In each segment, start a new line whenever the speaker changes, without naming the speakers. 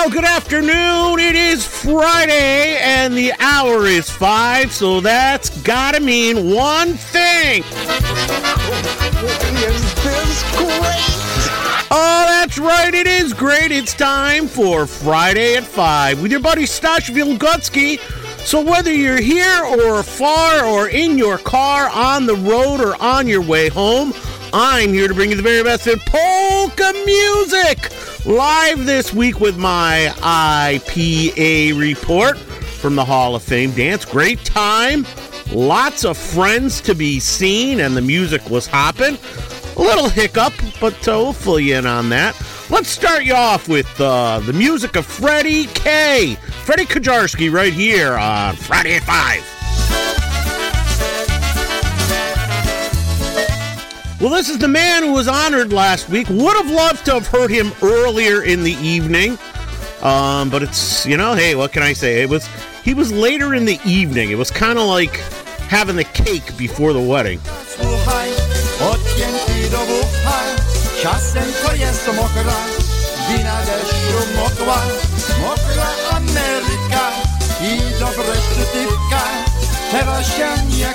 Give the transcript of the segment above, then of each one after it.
Well, good afternoon. It is Friday and the hour is five, so that's gotta mean one thing.
Is this great?
Oh, that's right. It is great. It's time for Friday at 5 with your buddy Stash Wilgocki. So, whether you're here or far or in your car, on the road, or on your way home, I'm here to bring you the very best in polka music. Live this week with my IPA report from the Hall of Fame dance. Great time. Lots of friends to be seen, and the music was hopping. A little hiccup, but uh, fill you in on that. Let's start you off with uh, the music of Freddie K. Freddie Kendzierski right here on Friday at 5. Well, this is the man who was honored last week. Would have loved to have heard him earlier in the evening. Um, but it's, you know, hey, what can I say? It was he was later in the evening. It was kind of like having the cake before the wedding.
I dobre teraz się nie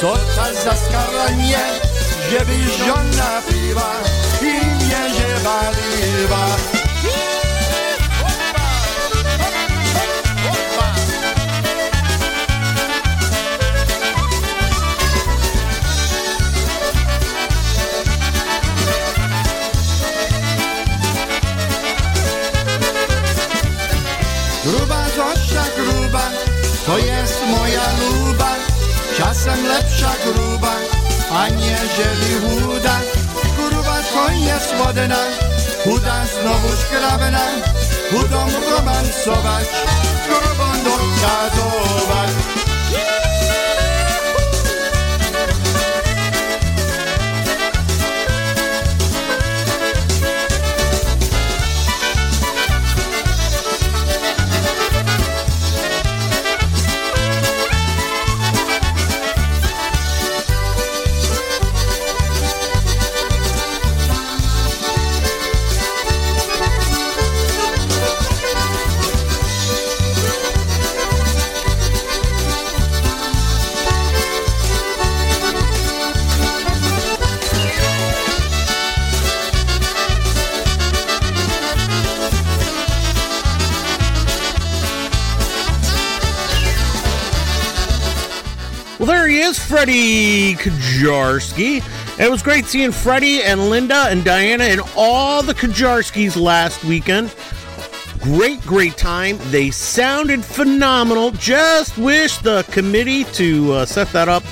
co ta za skaranie, żeby żona piwa i nie bawiła. jsem lepša gruba, a neželi huda. Gruba to je svodena, huda
znovu škravena, hudom romancovač. Freddie Kendzierski. It was great seeing Freddie and Linda and Diana and all the Kendzierskis last weekend. Great, great time. They sounded phenomenal. Just wish the committee to uh, set that up.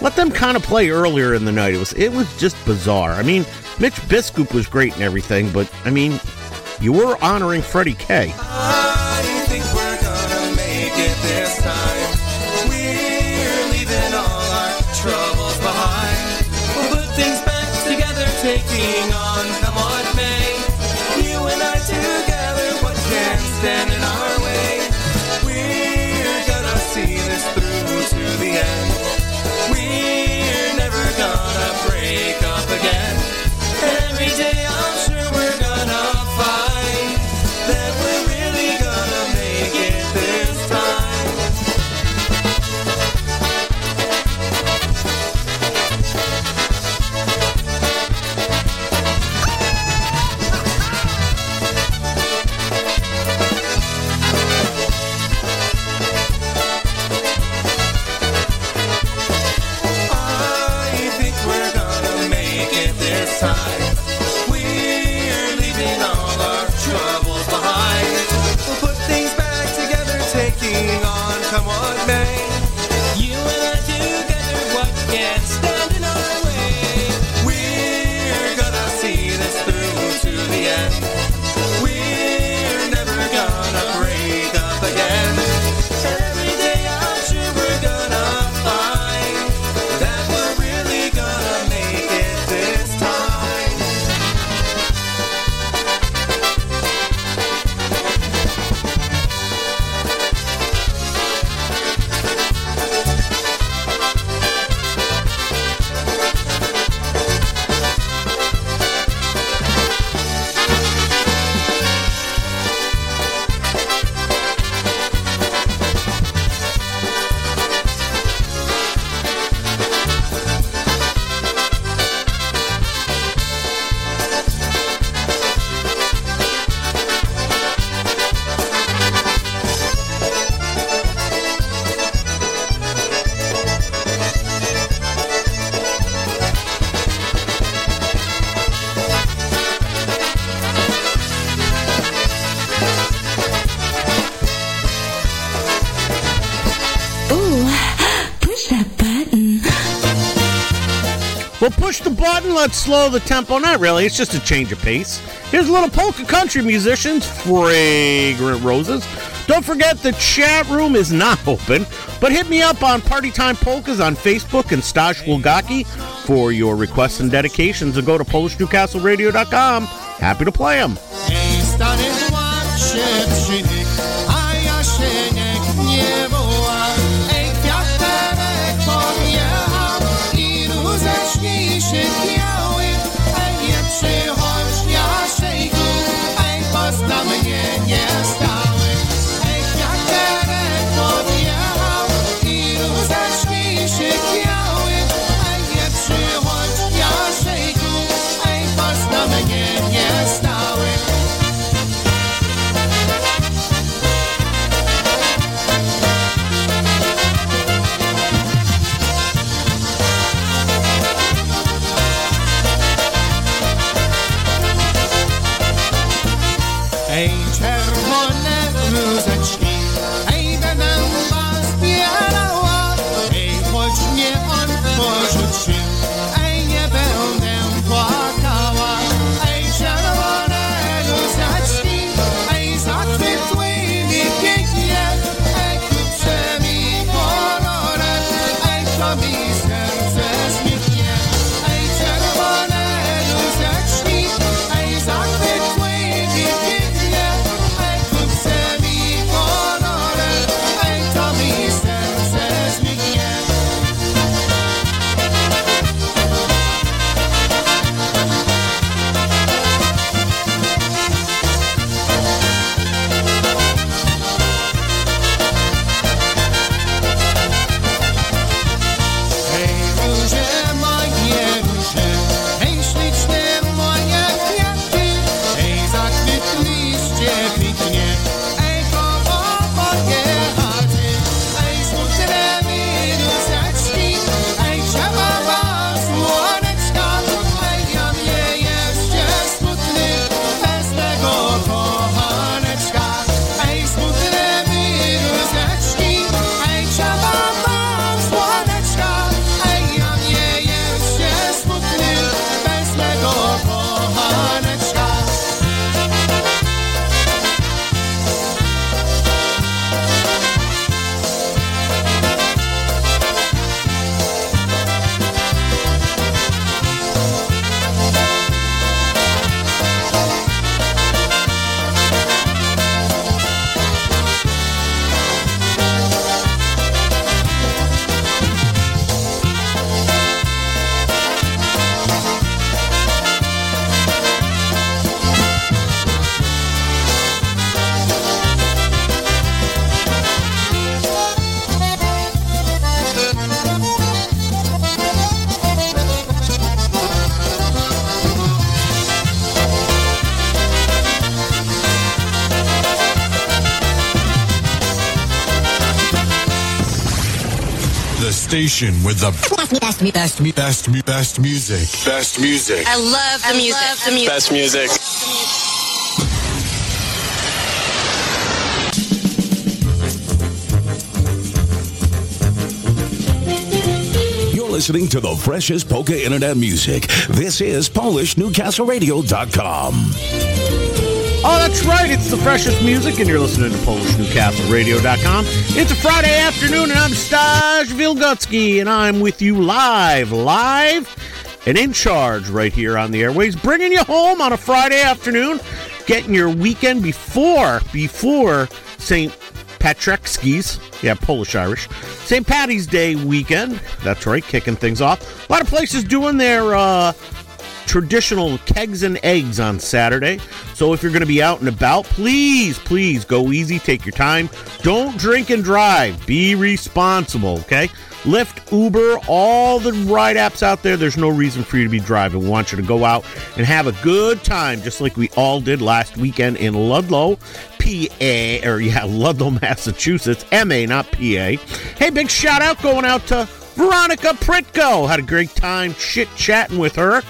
Let them kind of play earlier in the night. It was it was just bizarre. I mean, Mitch Biskup was great and everything, but I mean, you were honoring Freddie K.
I think we're gonna make it this time.
Let's slow the tempo. Not really. It's just a change of pace. Here's a little polka country musicians, Fragrant Roses. Don't forget the chat room is not open, but hit me up on Party Time Polkas on Facebook and Stash Wilgocki for your requests and dedications. And go to PolishNewcastleRadio.com. Happy to play them.
Station with the best, best, best, best, best music. Best music.
I love the music. Love the music.
Best music.
You're listening to the freshest polka internet music. This is PolishNewcastleRadio.com.
Oh, that's right. It's the freshest music, and you're listening to PolishNewcastleRadio.com. It's a Friday afternoon, and I'm Stash Wilgocki, and I'm with you live, live, and in charge right here on the airways, bringing you home on a Friday afternoon, getting your weekend before before St. Patrick's, yeah, Polish Irish, St. Patty's Day weekend. That's right, kicking things off. A lot of places doing their. Uh, traditional kegs and eggs on Saturday. So if you're going to be out and about, please, please go easy, take your time. Don't drink and drive. Be responsible, okay? Lyft, Uber, all the ride apps out there, there's no reason for you to be driving. We want you to go out and have a good time, just like we all did last weekend in Ludlow, PA, or yeah, Ludlow, Massachusetts, MA, not PA. Hey, big shout out going out to Veronica Pritko. Had a great time chit chatting with her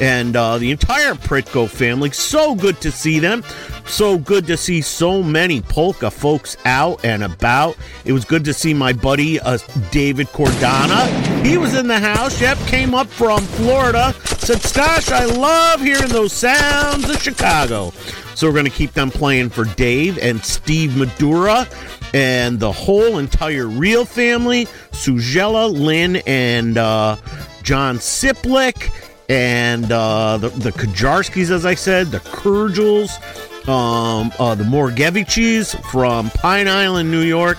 and uh, the entire Pritko family. So good to see them. So good to see so many polka folks out and about. It was good to see my buddy uh, David Cordana. He was in the house. Yep, came up from Florida. Said, Stash, I love hearing those sounds of Chicago. So we're going to keep them playing for Dave and Steve Madura and the whole entire Real family, Sujella, Lynn, and uh, John Siplick and uh, the the Kendzierskis, as I said, the Kurgels, um, uh, the Morgevichis from Pine Island, New York,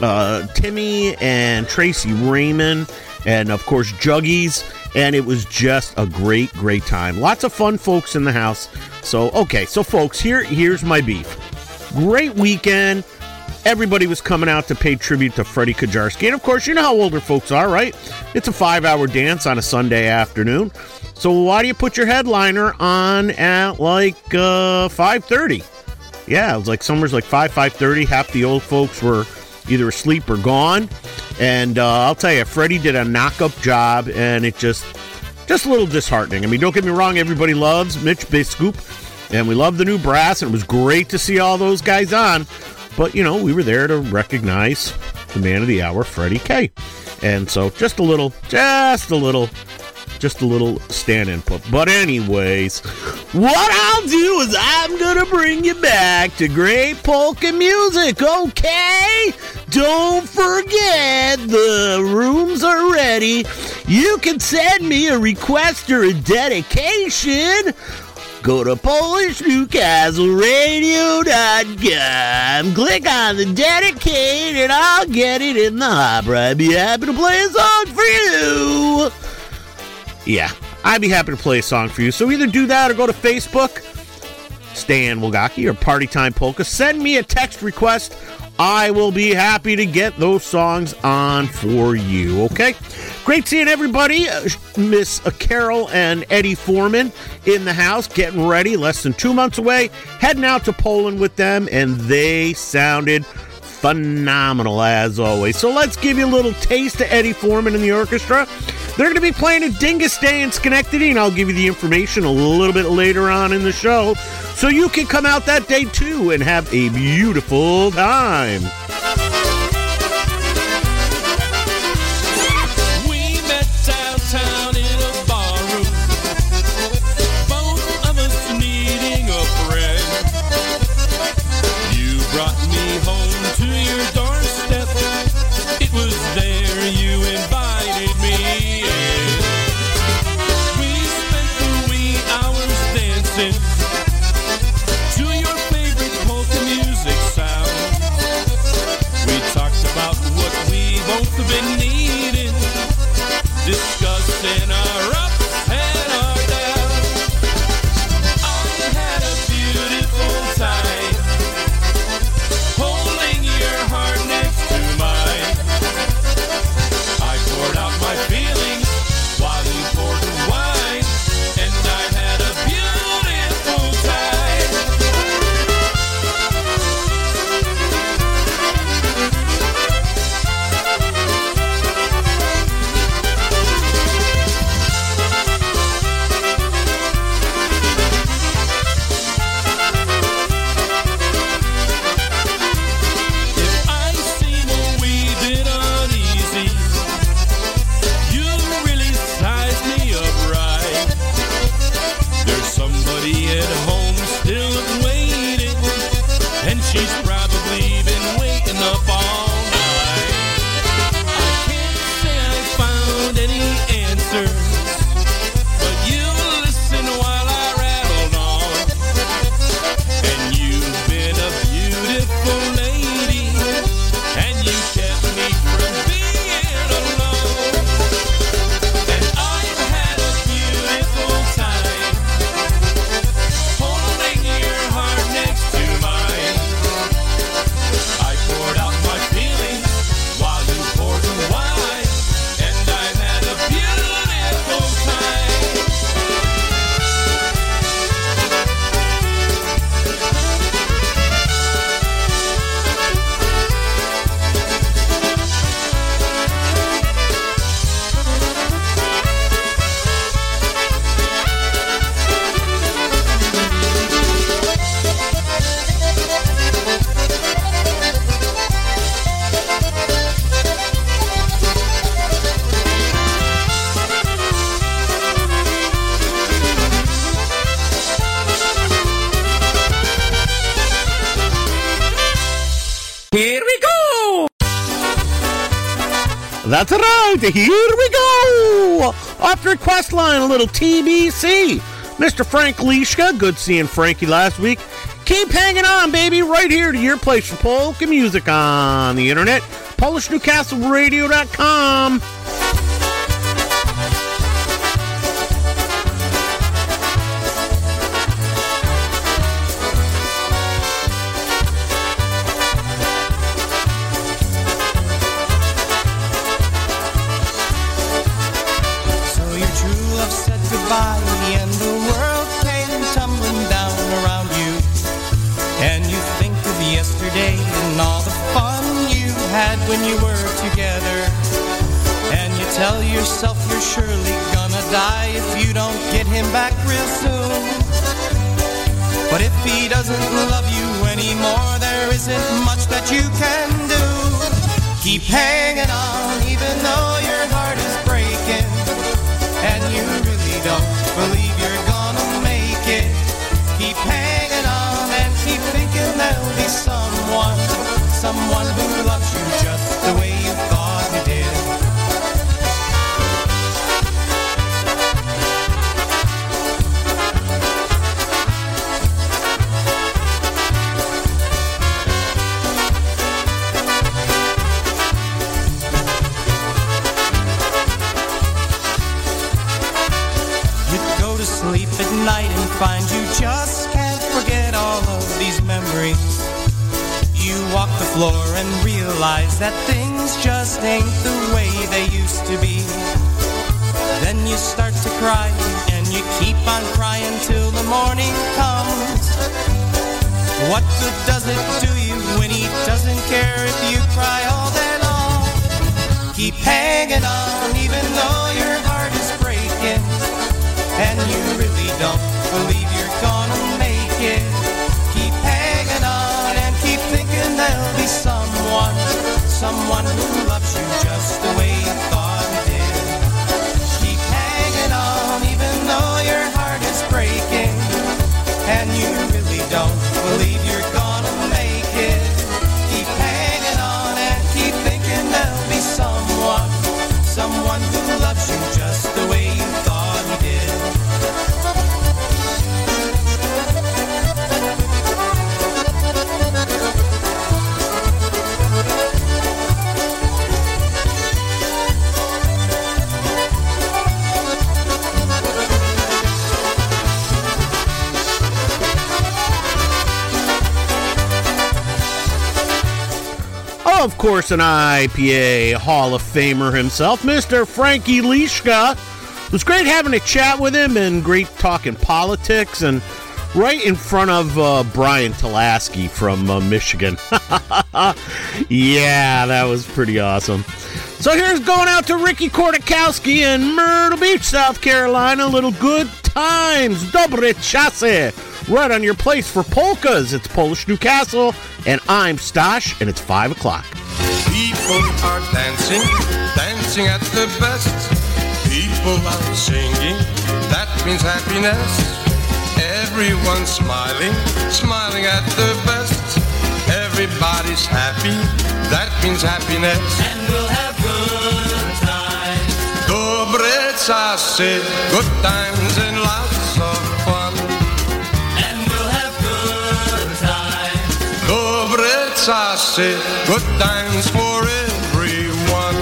uh, Timmy and Tracy Raymond, and of course Juggies. And it was just a great, great time. Lots of fun folks in the house. So okay, so folks, here here's my beef. Great weekend. Everybody was coming out to pay tribute to Freddie Kendzierski. And of course, you know how older folks are, right? It's a five hour dance on a Sunday afternoon. So why do you put your headliner on at like uh, 5:30? Yeah, it was like summer's like 5 5:30. Half the old folks were either asleep or gone. And uh, I'll tell you, Freddie did a knock-up job, and it just just a little disheartening. I mean, don't get me wrong, everybody loves Mitch Biskup, and we love the new brass, and it was great to see all those guys on. But you know, we were there to recognize the man of the hour, Freddie K. And so, just a little, just a little just a little stand input. But, anyways, what I'll do is I'm gonna bring you back to great polka music, okay? Don't forget the rooms are ready. You can send me a request or a dedication. Go to PolishNewcastleRadio.com. Click on the dedicate and I'll get it in the hopper. I'd be happy to play a song for you. Yeah, I'd be happy to play a song for you. So either do that or go to Facebook, Stan Wilgocki or Party Time Polka. Send me a text request. I will be happy to get those songs on for you, okay? Great seeing everybody. Miss Carol and Eddie Forman in the house, getting ready, less than two months away, heading out to Poland with them, and they sounded phenomenal as always. So let's give you a little taste of Eddie Forman and the orchestra. They're going to be playing at Dingus Day in Schenectady, and I'll give you the information a little bit later on in the show so you can come out that day too and have a beautiful time. Here we go! Off the request line, a little TBC. Mr. Frank Lishka, good seeing Frankie last week. Keep hanging on, baby, right here to your place for polka music on the internet. PolishNewcastleRadio.com.
hanging on even though your heart is breaking and you really don't believe you're gonna make it. Keep hanging on and keep thinking there'll be someone, someone who loves you just the way Of
course, an IPA Hall of Famer himself, Mr. Frankie Lishka. It was great having a chat with him and great talking politics and right in front of uh, Brian Tulaski from uh, Michigan. yeah, that was pretty awesome. So here's going out to Ricky Kortakowski in Myrtle Beach, South Carolina. Little good times. Dobre czasy. Right on your place for polkas. It's Polish Newcastle, and I'm Stash, and it's 5 o'clock.
People are dancing, dancing at the best. People are singing, that means happiness. Everyone's smiling, smiling at the best. Everybody's happy, that means happiness.
And we'll have good times.
Dobre sausage, good times and lots czasy, good times for everyone.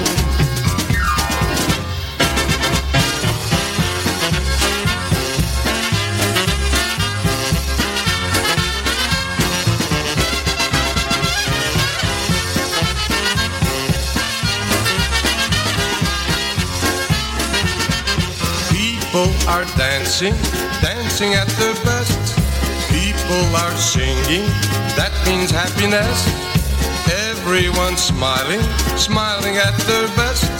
People are dancing, dancing at their best. People are singing, that means happiness. Everyone's smiling, smiling at their best.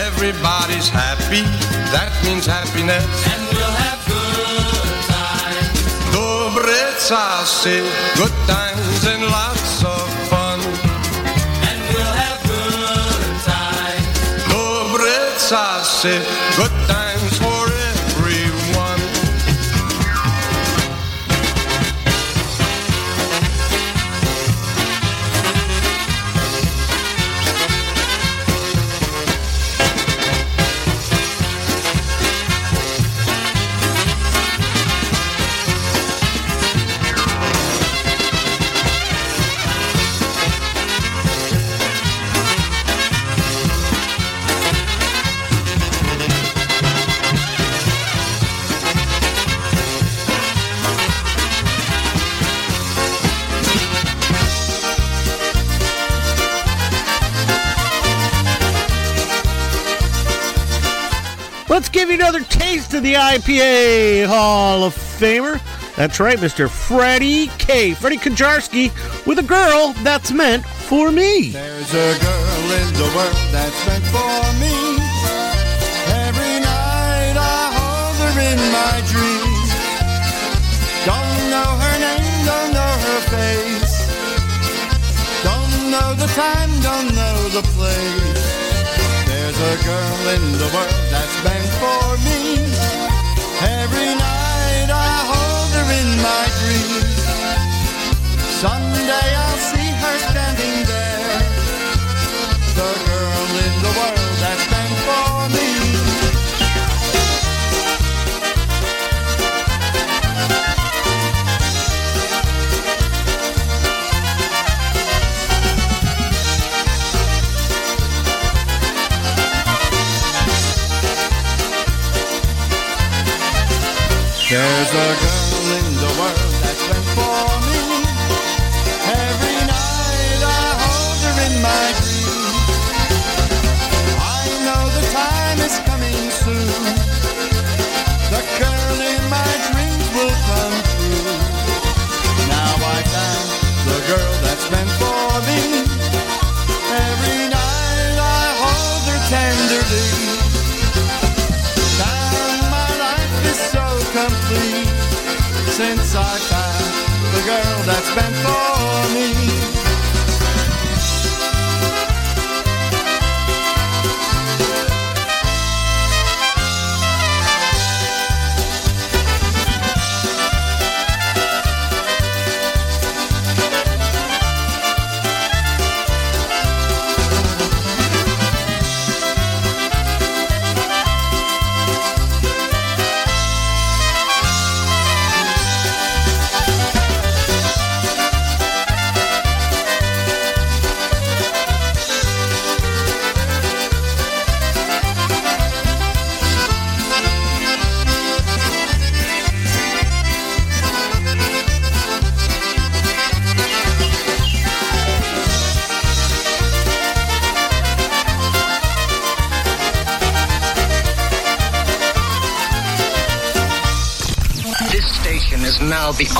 Everybody's happy, that means happiness.
And we'll have good times.
Dobre czasy, good times and lots of fun.
And we'll have good times.
Dobre czasy, good times
another taste of the IPA Hall of Famer. That's right, Mr. Freddie K. Freddie Kendzierski with a girl that's meant for me.
There's a girl in the world that's meant for me. Every night I hold her in my dreams. Don't know her name, don't know her face. Don't know the time, don't know the place. There's a girl in the world Every night I hold her in my dreams. Someday I'll see her standing There's a since I found the girl that's meant for me.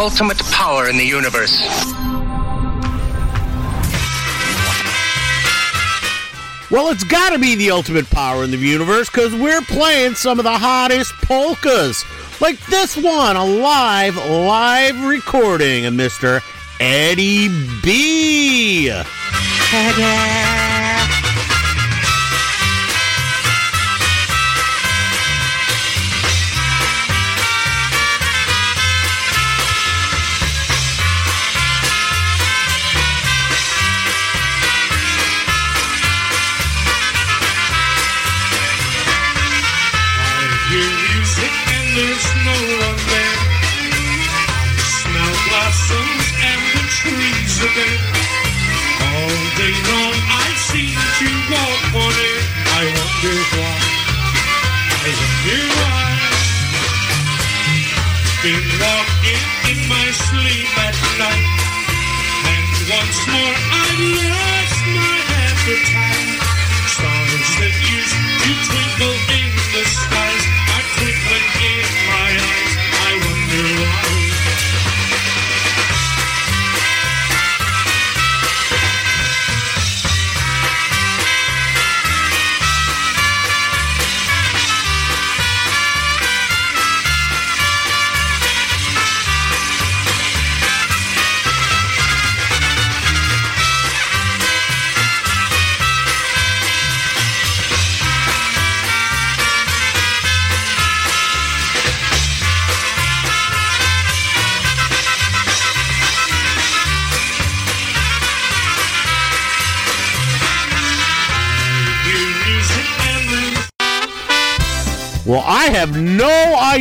Ultimate power in the universe.
Well, it's got to be the ultimate power in the universe because we're playing some of the hottest polkas. Like this one, a live, live recording of Mr. Eddie B.
there's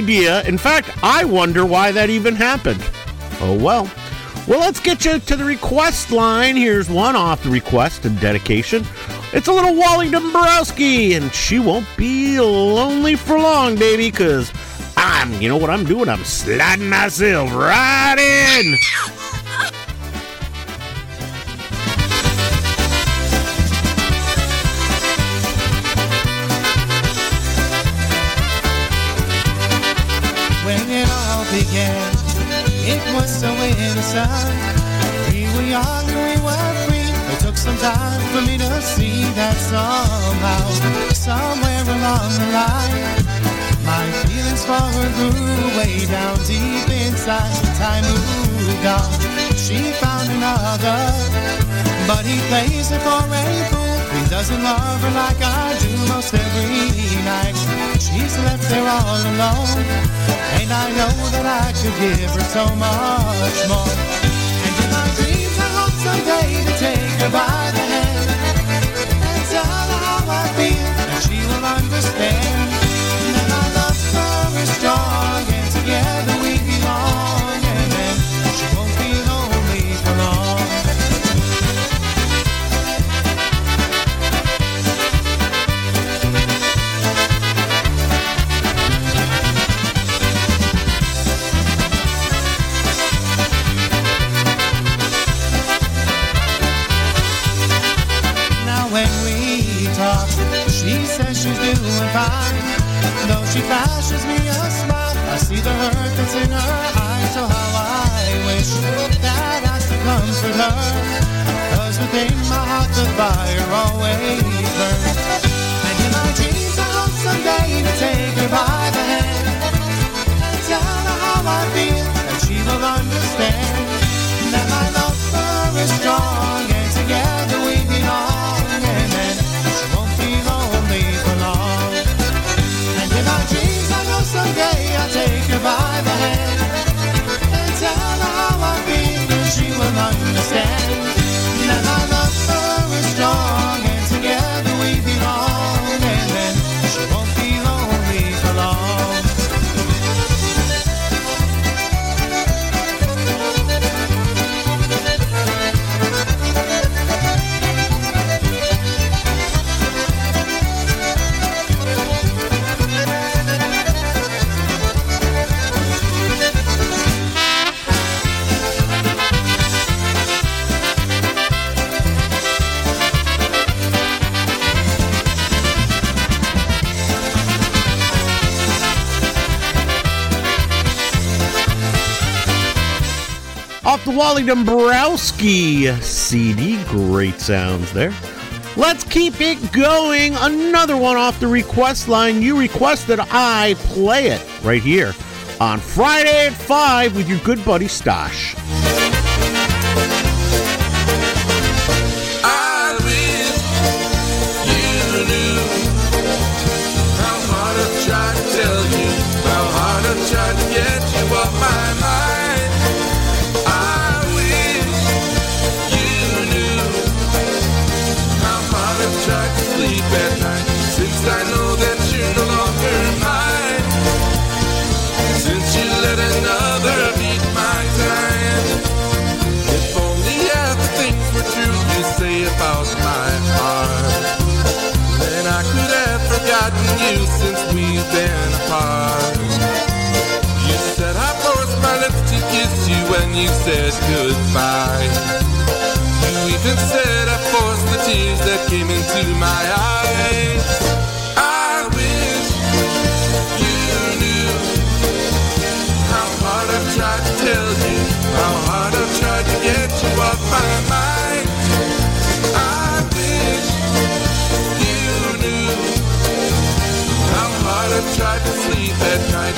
idea. In fact, I wonder why that even happened. Oh well. Well, let's get you to the request line. Here's one off the request and dedication. It's a little Wally Dombrowski, and she won't be lonely for long, baby, because I'm, you know what I'm doing? I'm sliding myself right in.
Innocent. We were young and we were free. It took some time for me to see that somehow, somewhere along the line, my feelings for her grew way down deep inside. Time moved on. She found another, but he plays it for a fool. He doesn't love her like I do most every night. She's left there all alone, and I know that I could give her so much more. To take her by the
Off the Wally Dombrowski CD. Great sounds there. Let's keep it going. Another one off the request line. You requested I play it right here on Friday at 5 with your good buddy Stosh.
You said goodbye. You even said I forced the tears that came into my eyes. I wish you knew how hard I've tried to tell you, how hard I've tried to get you off my mind. I wish you knew how hard I've tried to sleep at night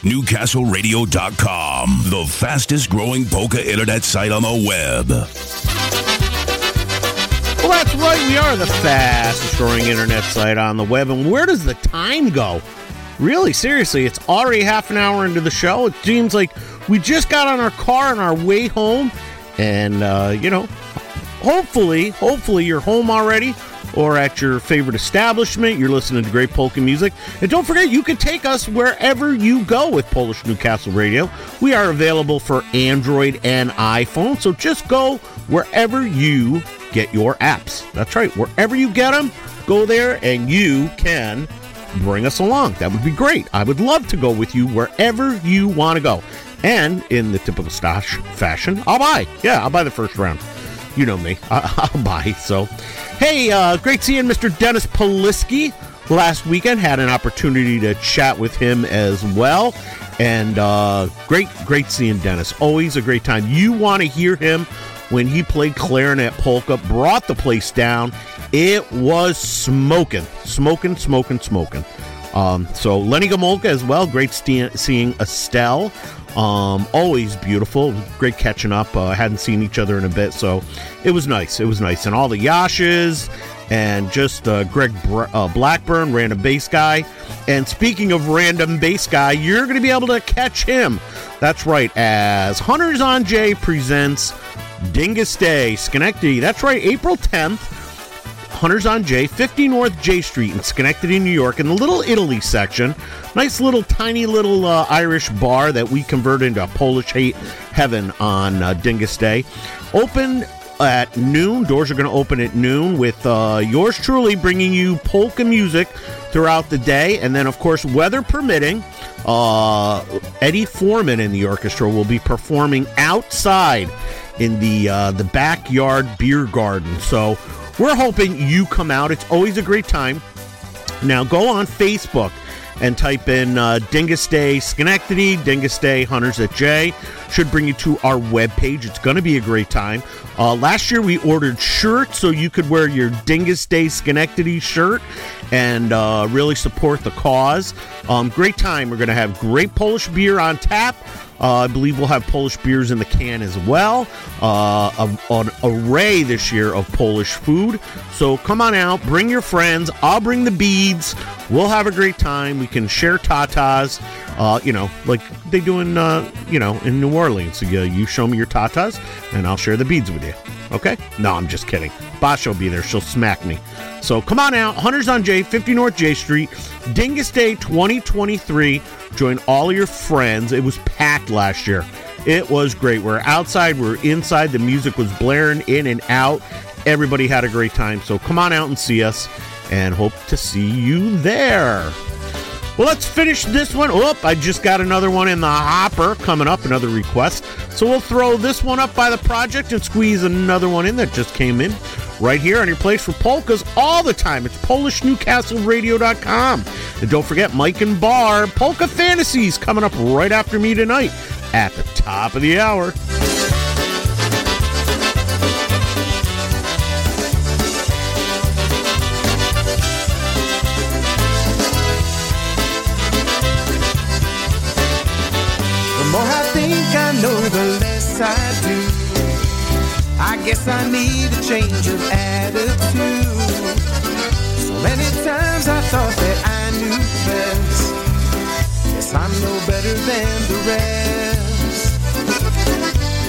PolishNewcastleRadio.com, the fastest growing polka internet site on the web.
Well, that's right. We are the fastest growing internet site on the web. And where does the time go? Really, seriously, it's already half an hour into the show. It seems like we just got on our car on our way home. And, uh, you know, hopefully, hopefully you're home already or at your favorite establishment. You're listening to great polka music. And don't forget, you can take us wherever you go with Polish Newcastle Radio. We are available for Android and iPhone. So just go wherever you get your apps. That's right. Wherever you get them, go there and you can bring us along. That would be great. I would love to go with you wherever you want to go. And in the typical Stash fashion, I'll buy. Yeah, I'll buy the first round. You know me. I- I'll buy. So, hey, uh, great seeing Mr. Dennis Polisky last weekend. Had an opportunity to chat with him as well. And uh, great, great seeing Dennis. Always a great time. You want to hear him when he played clarinet polka, brought the place down. It was smoking, smoking, smoking, smoking. Um, so Lenny Gomulka as well. Great seeing Estelle. Um, always beautiful. Great catching up. Uh, hadn't seen each other in a bit, so it was nice. It was nice, and all the Yashes and just uh, Greg Br- uh, Blackburn, random bass guy. And speaking of random bass guy, you're going to be able to catch him. That's right, as Hunters on Jay presents Dingus Day, Schenectady. That's right, April 10th. Hunters on Jay, 50 North Jay Street in Schenectady, New York, in the Little Italy section. Nice little, tiny little uh, Irish bar that we converted into a Polish hate heaven on uh, Dingus Day. Open at noon. Doors are going to open at noon with uh, yours truly bringing you polka music throughout the day. And then, of course, weather permitting, uh, Eddie Forman in the orchestra will be performing outside in the uh, the backyard beer garden. So we're hoping you come out. It's always a great time. Now go on Facebook and type in uh, Dingus Day Schenectady, Dingus Day Hunters at J. should bring you to our webpage. It's going to be a great time. Uh, last year we ordered shirts so you could wear your Dingus Day Schenectady shirt and uh, really support the cause. Um, great time. We're going to have great Polish beer on tap. Uh, I believe we'll have Polish beers in the can as well. Uh, a, an array this year of Polish food. So come on out, bring your friends. I'll bring the beads. We'll have a great time. We can share tatas. Uh, you know, like they do in uh, you know in New Orleans. So you, you show me your tatas, and I'll share the beads with you. Okay? No, I'm just kidding. Basha will be there. She'll smack me. So come on out. Hunters on Jay, 50 North Jay Street, Dingus Day 2023. Join all your friends. It was packed last year. It was great. We're outside, we're inside. The music was blaring in and out. Everybody had a great time. So come on out and see us and hope to see you there. Well, let's finish this one. Oh, I just got another one in the hopper coming up, another request. So we'll throw this one up by the project and squeeze another one in that just came in right here on your place for polkas all the time. It's PolishNewcastleRadio.com. And don't forget Mike and Bar, Polka Fantasies coming up right after me tonight at the top of the hour.
Guess I need a change of attitude. So many times I thought that I knew best. Guess I'm no better than the rest.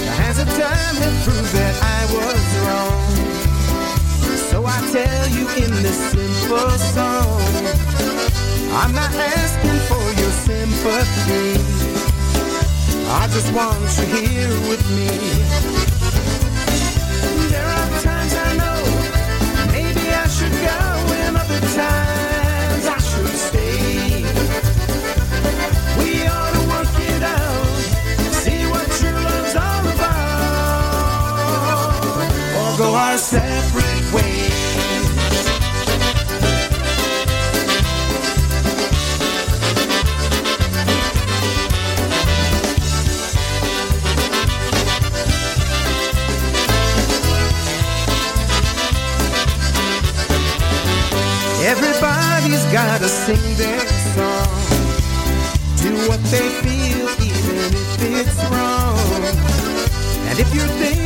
The hands of time have proved that I was wrong. So I tell you in this simple song, I'm not asking for your sympathy. I just want you here with me. Separate ways. Everybody's gotta sing their song. Do what they feel, even if it's wrong. And if you're thinking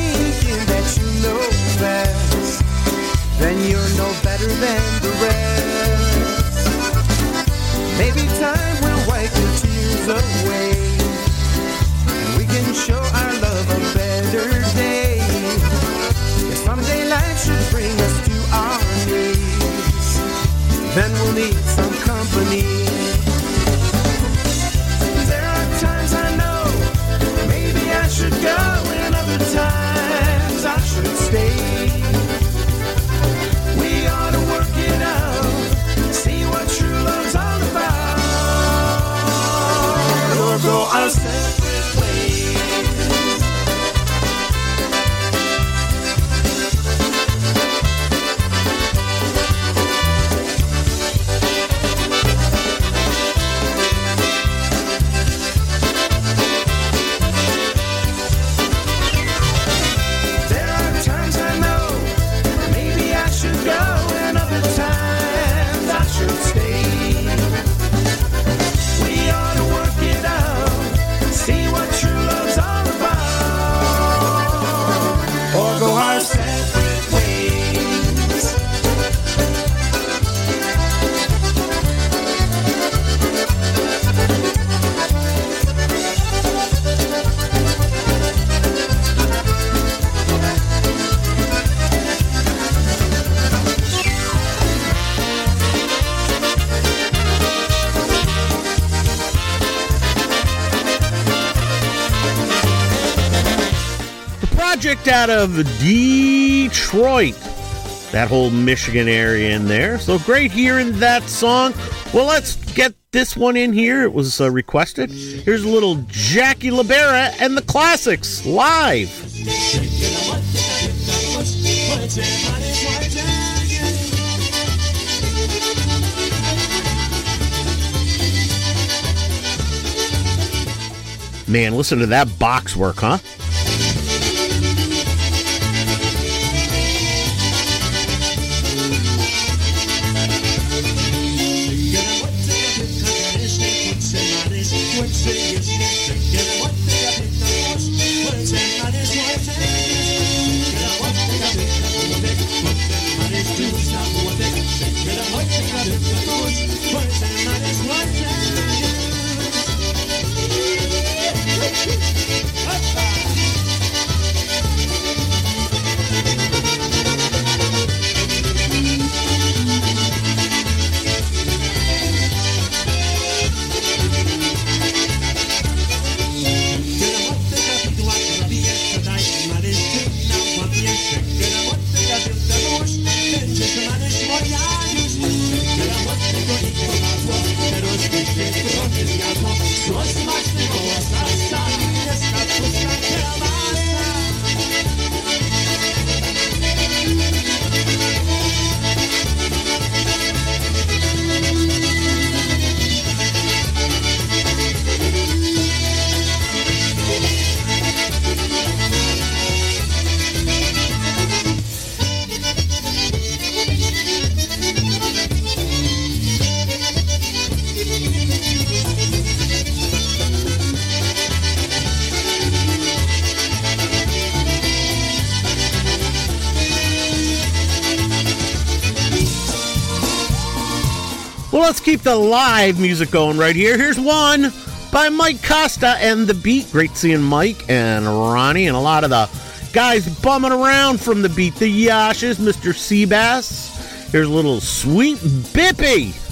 out
of Detroit. That whole Michigan area in there. So great hearing that song. Well, let's get this one in here. It was uh, requested. Here's a little Jackie Libera and the classics live.
Man, listen to that box work, huh? The live music going right here. Here's one by Mike Costa and the Beat. Great seeing Mike and Ronnie and a lot of the guys bumming around from the Beat. The Yashes, Mr. Seabass. Here's a little sweet Bippy.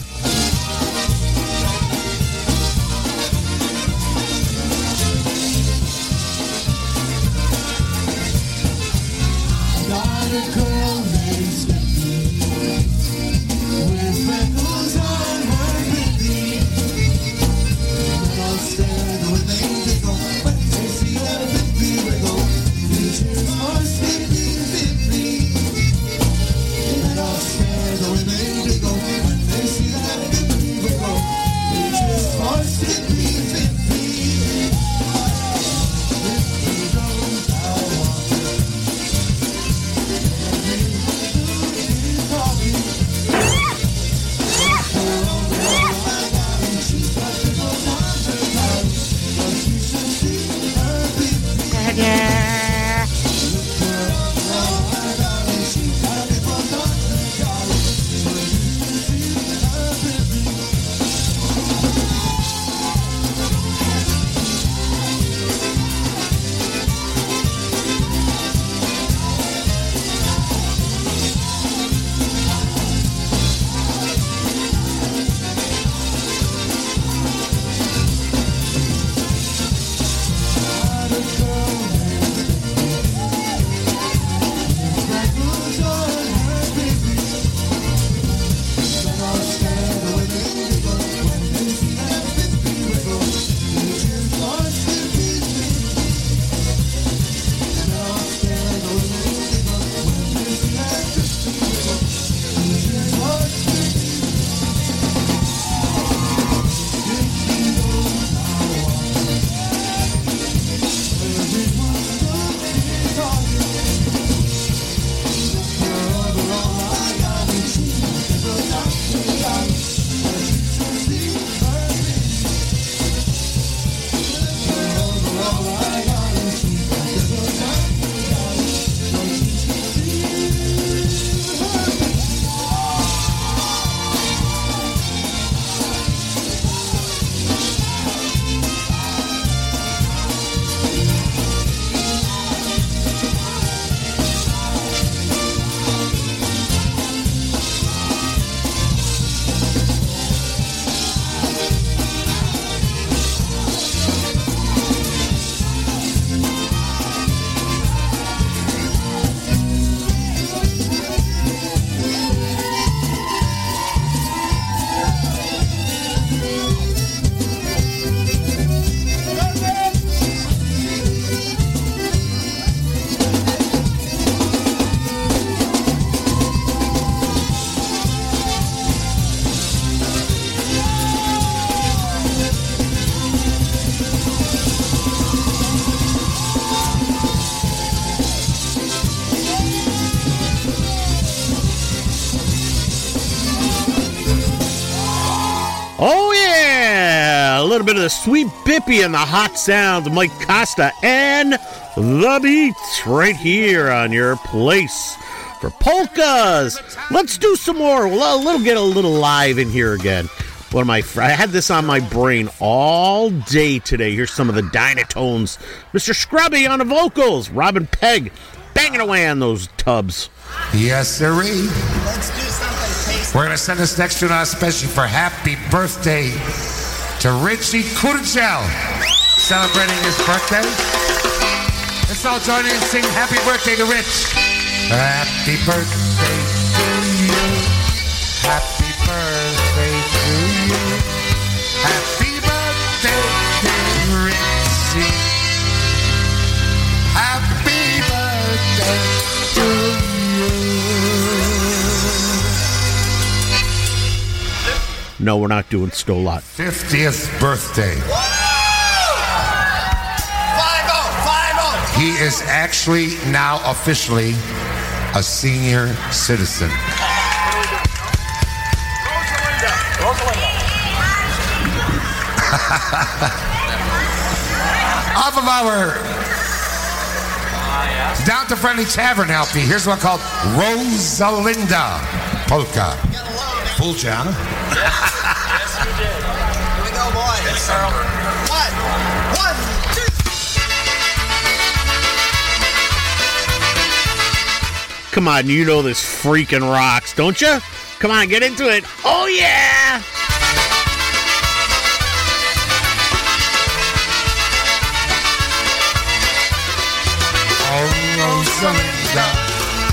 The sweet bippy and the hot sounds Mike Costa and the beats right here on your place for polkas. Let's do some more. Well, a little get a little live in here again. One of my I had this on my brain all day today. Here's some of the Dynatones. Mr. Scrubby on the vocals. Robin Peg banging away on those tubs.
Yes, sirree.
Let's do something tasty.
We're to send this next tune out especially for happy birthday to Richie Kurgel, celebrating his birthday. Let's all join in and sing happy birthday to Rich. Happy birthday to you. Happy birthday to you. Happy
No, we're not doing Sto lat.
50th birthday. Oh, oh. He is actually now officially a senior citizen. Off of our Down to Friendly Tavern LP, here's one called Rosalinda Polka. Full John.
Yes, you did. Here we go, boys. One, one, two.
Come on, you know this freaking rocks, don't you? Come on, get into it. Oh, yeah!
Oh, Rosalinda,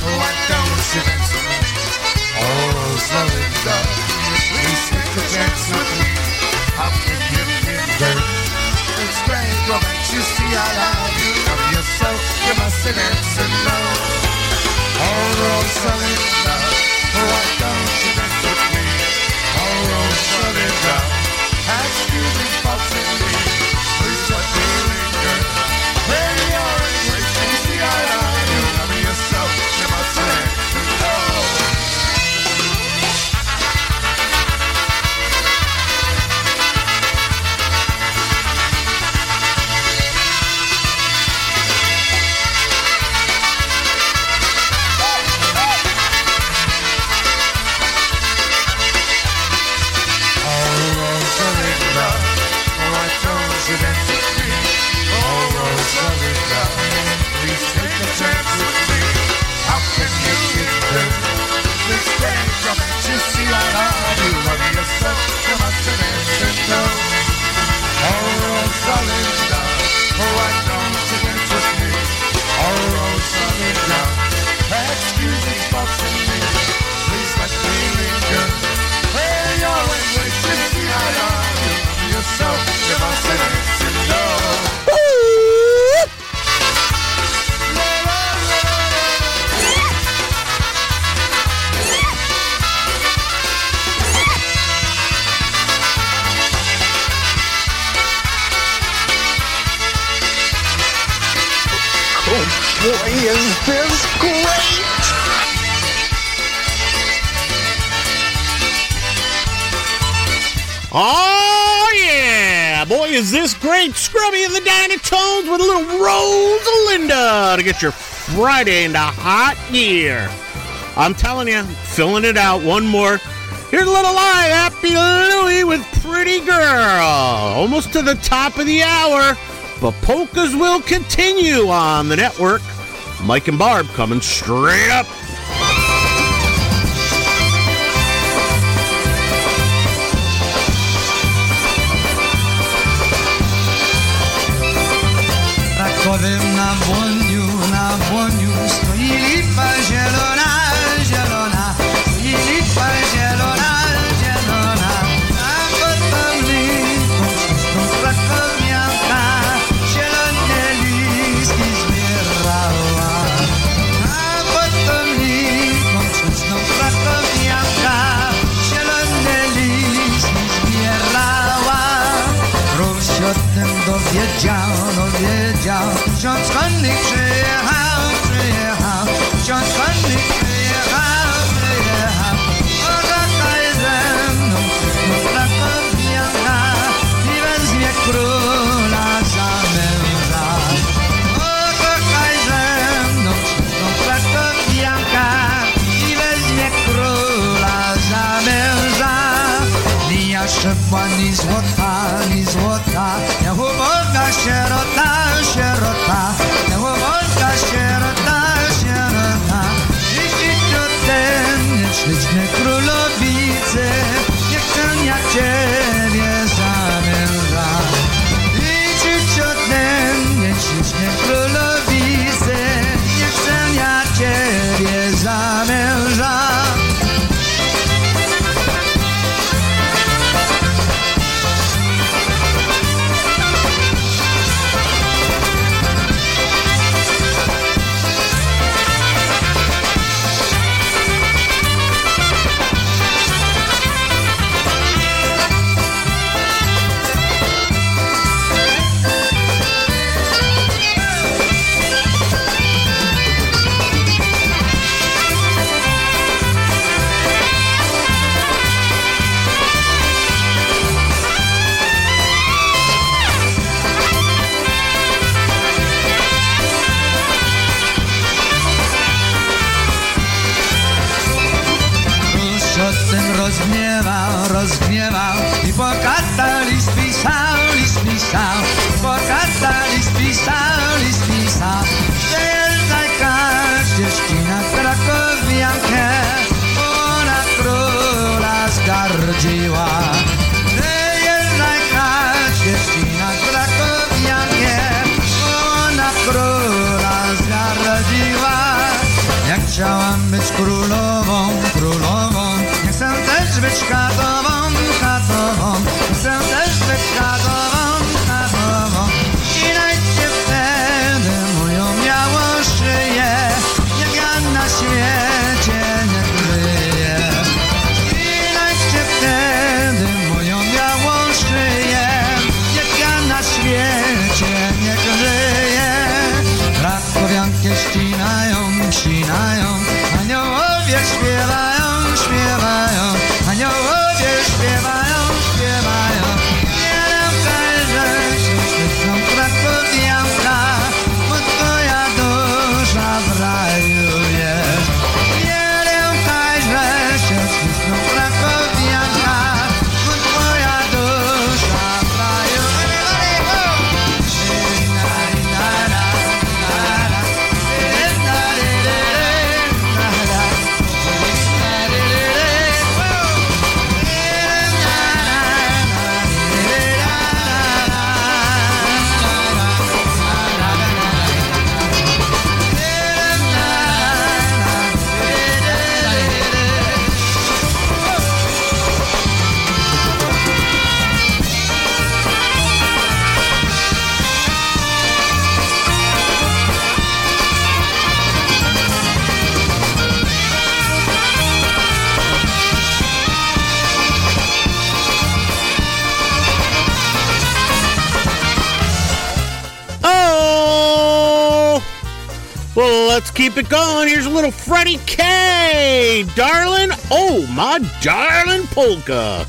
why don't you? Oh, Rosalinda, It's great romance, you see I love you. Love yourself, you must answer no. Oh, Rosalinda, why don't you dance with me? Oh, Rosalinda, excuse me, folks and me. Please let me
get your Friday into hot gear. I'm telling you, filling it out. One more. Here's a little live. Happy Louie with Pretty Girl. Almost to the top of the hour, but polkas will continue on the network. Mike and Barb coming straight up.
pisał, bogata list pisał, list pisał, że jest najkrasz dziewczyna krakowiankę, ona króla zgardziła. Że jest najkrasz dziewczyna krakowiankę, ona króla zgardziła. Jak chciałam być królową, królową, nie chcę też być
katą. keep it going. Here's a little Freddie K. Darling, oh my darling polka.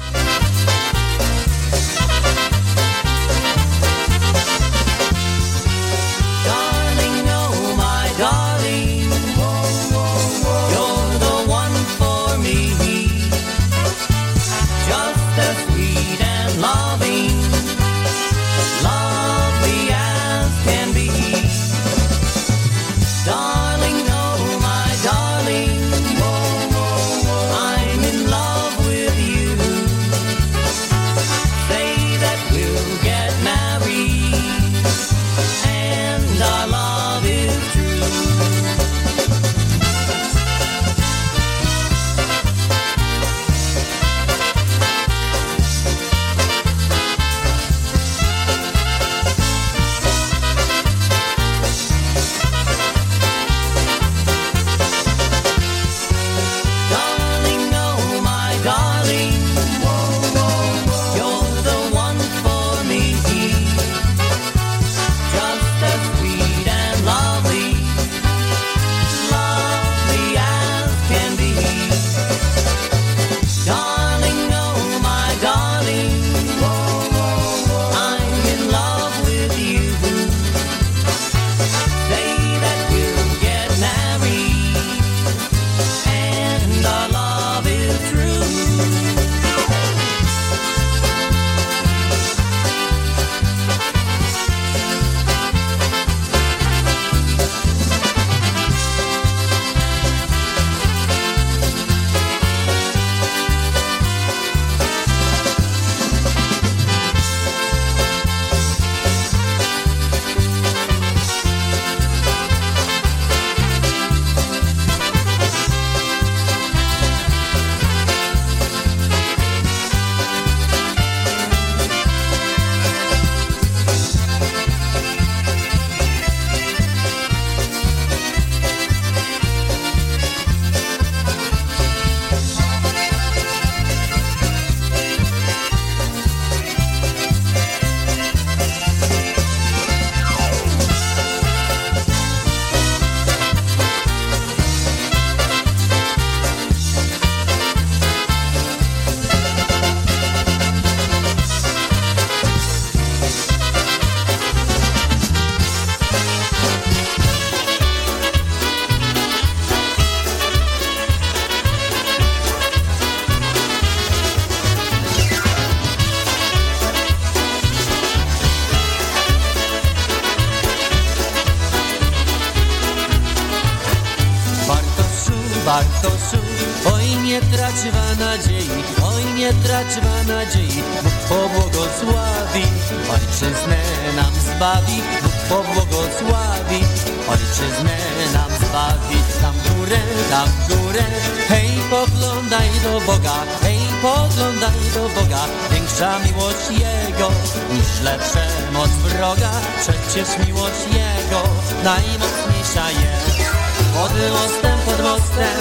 W górę, hej poglądaj do Boga, hej poglądaj do Boga, większa miłość Jego niż lepsza moc wroga, przecież miłość Jego najmocniejsza jest. Pod mostem, pod mostem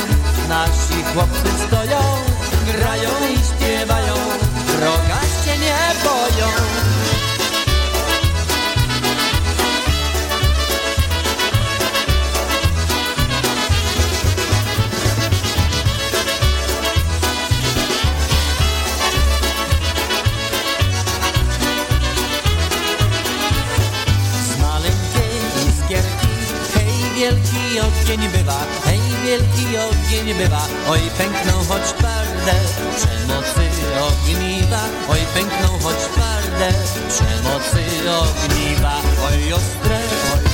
nasi chłopcy stoją, grają i śpiewają, wroga się nie boją. Ogień bywa, hej wielki ogień bywa, oj pękną choć twarde, przemocy ogniwa, oj pękną choć twarde, przemocy ogniwa, oj ostre, oj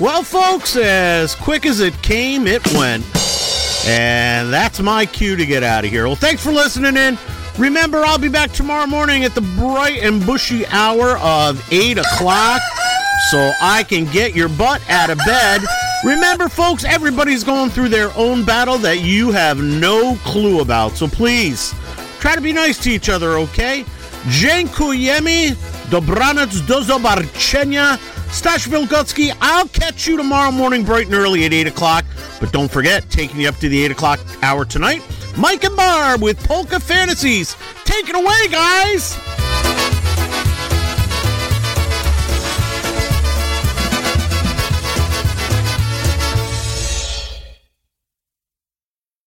Well, folks, as quick as it came, it went. And that's my cue to get out of here. Well, thanks for listening in. Remember, I'll be back tomorrow morning at the bright and bushy hour of 8 o'clock so I can get your butt out of bed. Remember, folks, everybody's going through their own battle that you have no clue about. So please, try to be nice to each other, okay? Dziękujemy. Dobranoc do zobaczenia. Stash Wilgocki, I'll catch you tomorrow morning bright and early at 8 o'clock. But don't forget, taking you up to the 8 o'clock hour tonight, Mike and Barb with Polka Fantasies. Take it away, guys!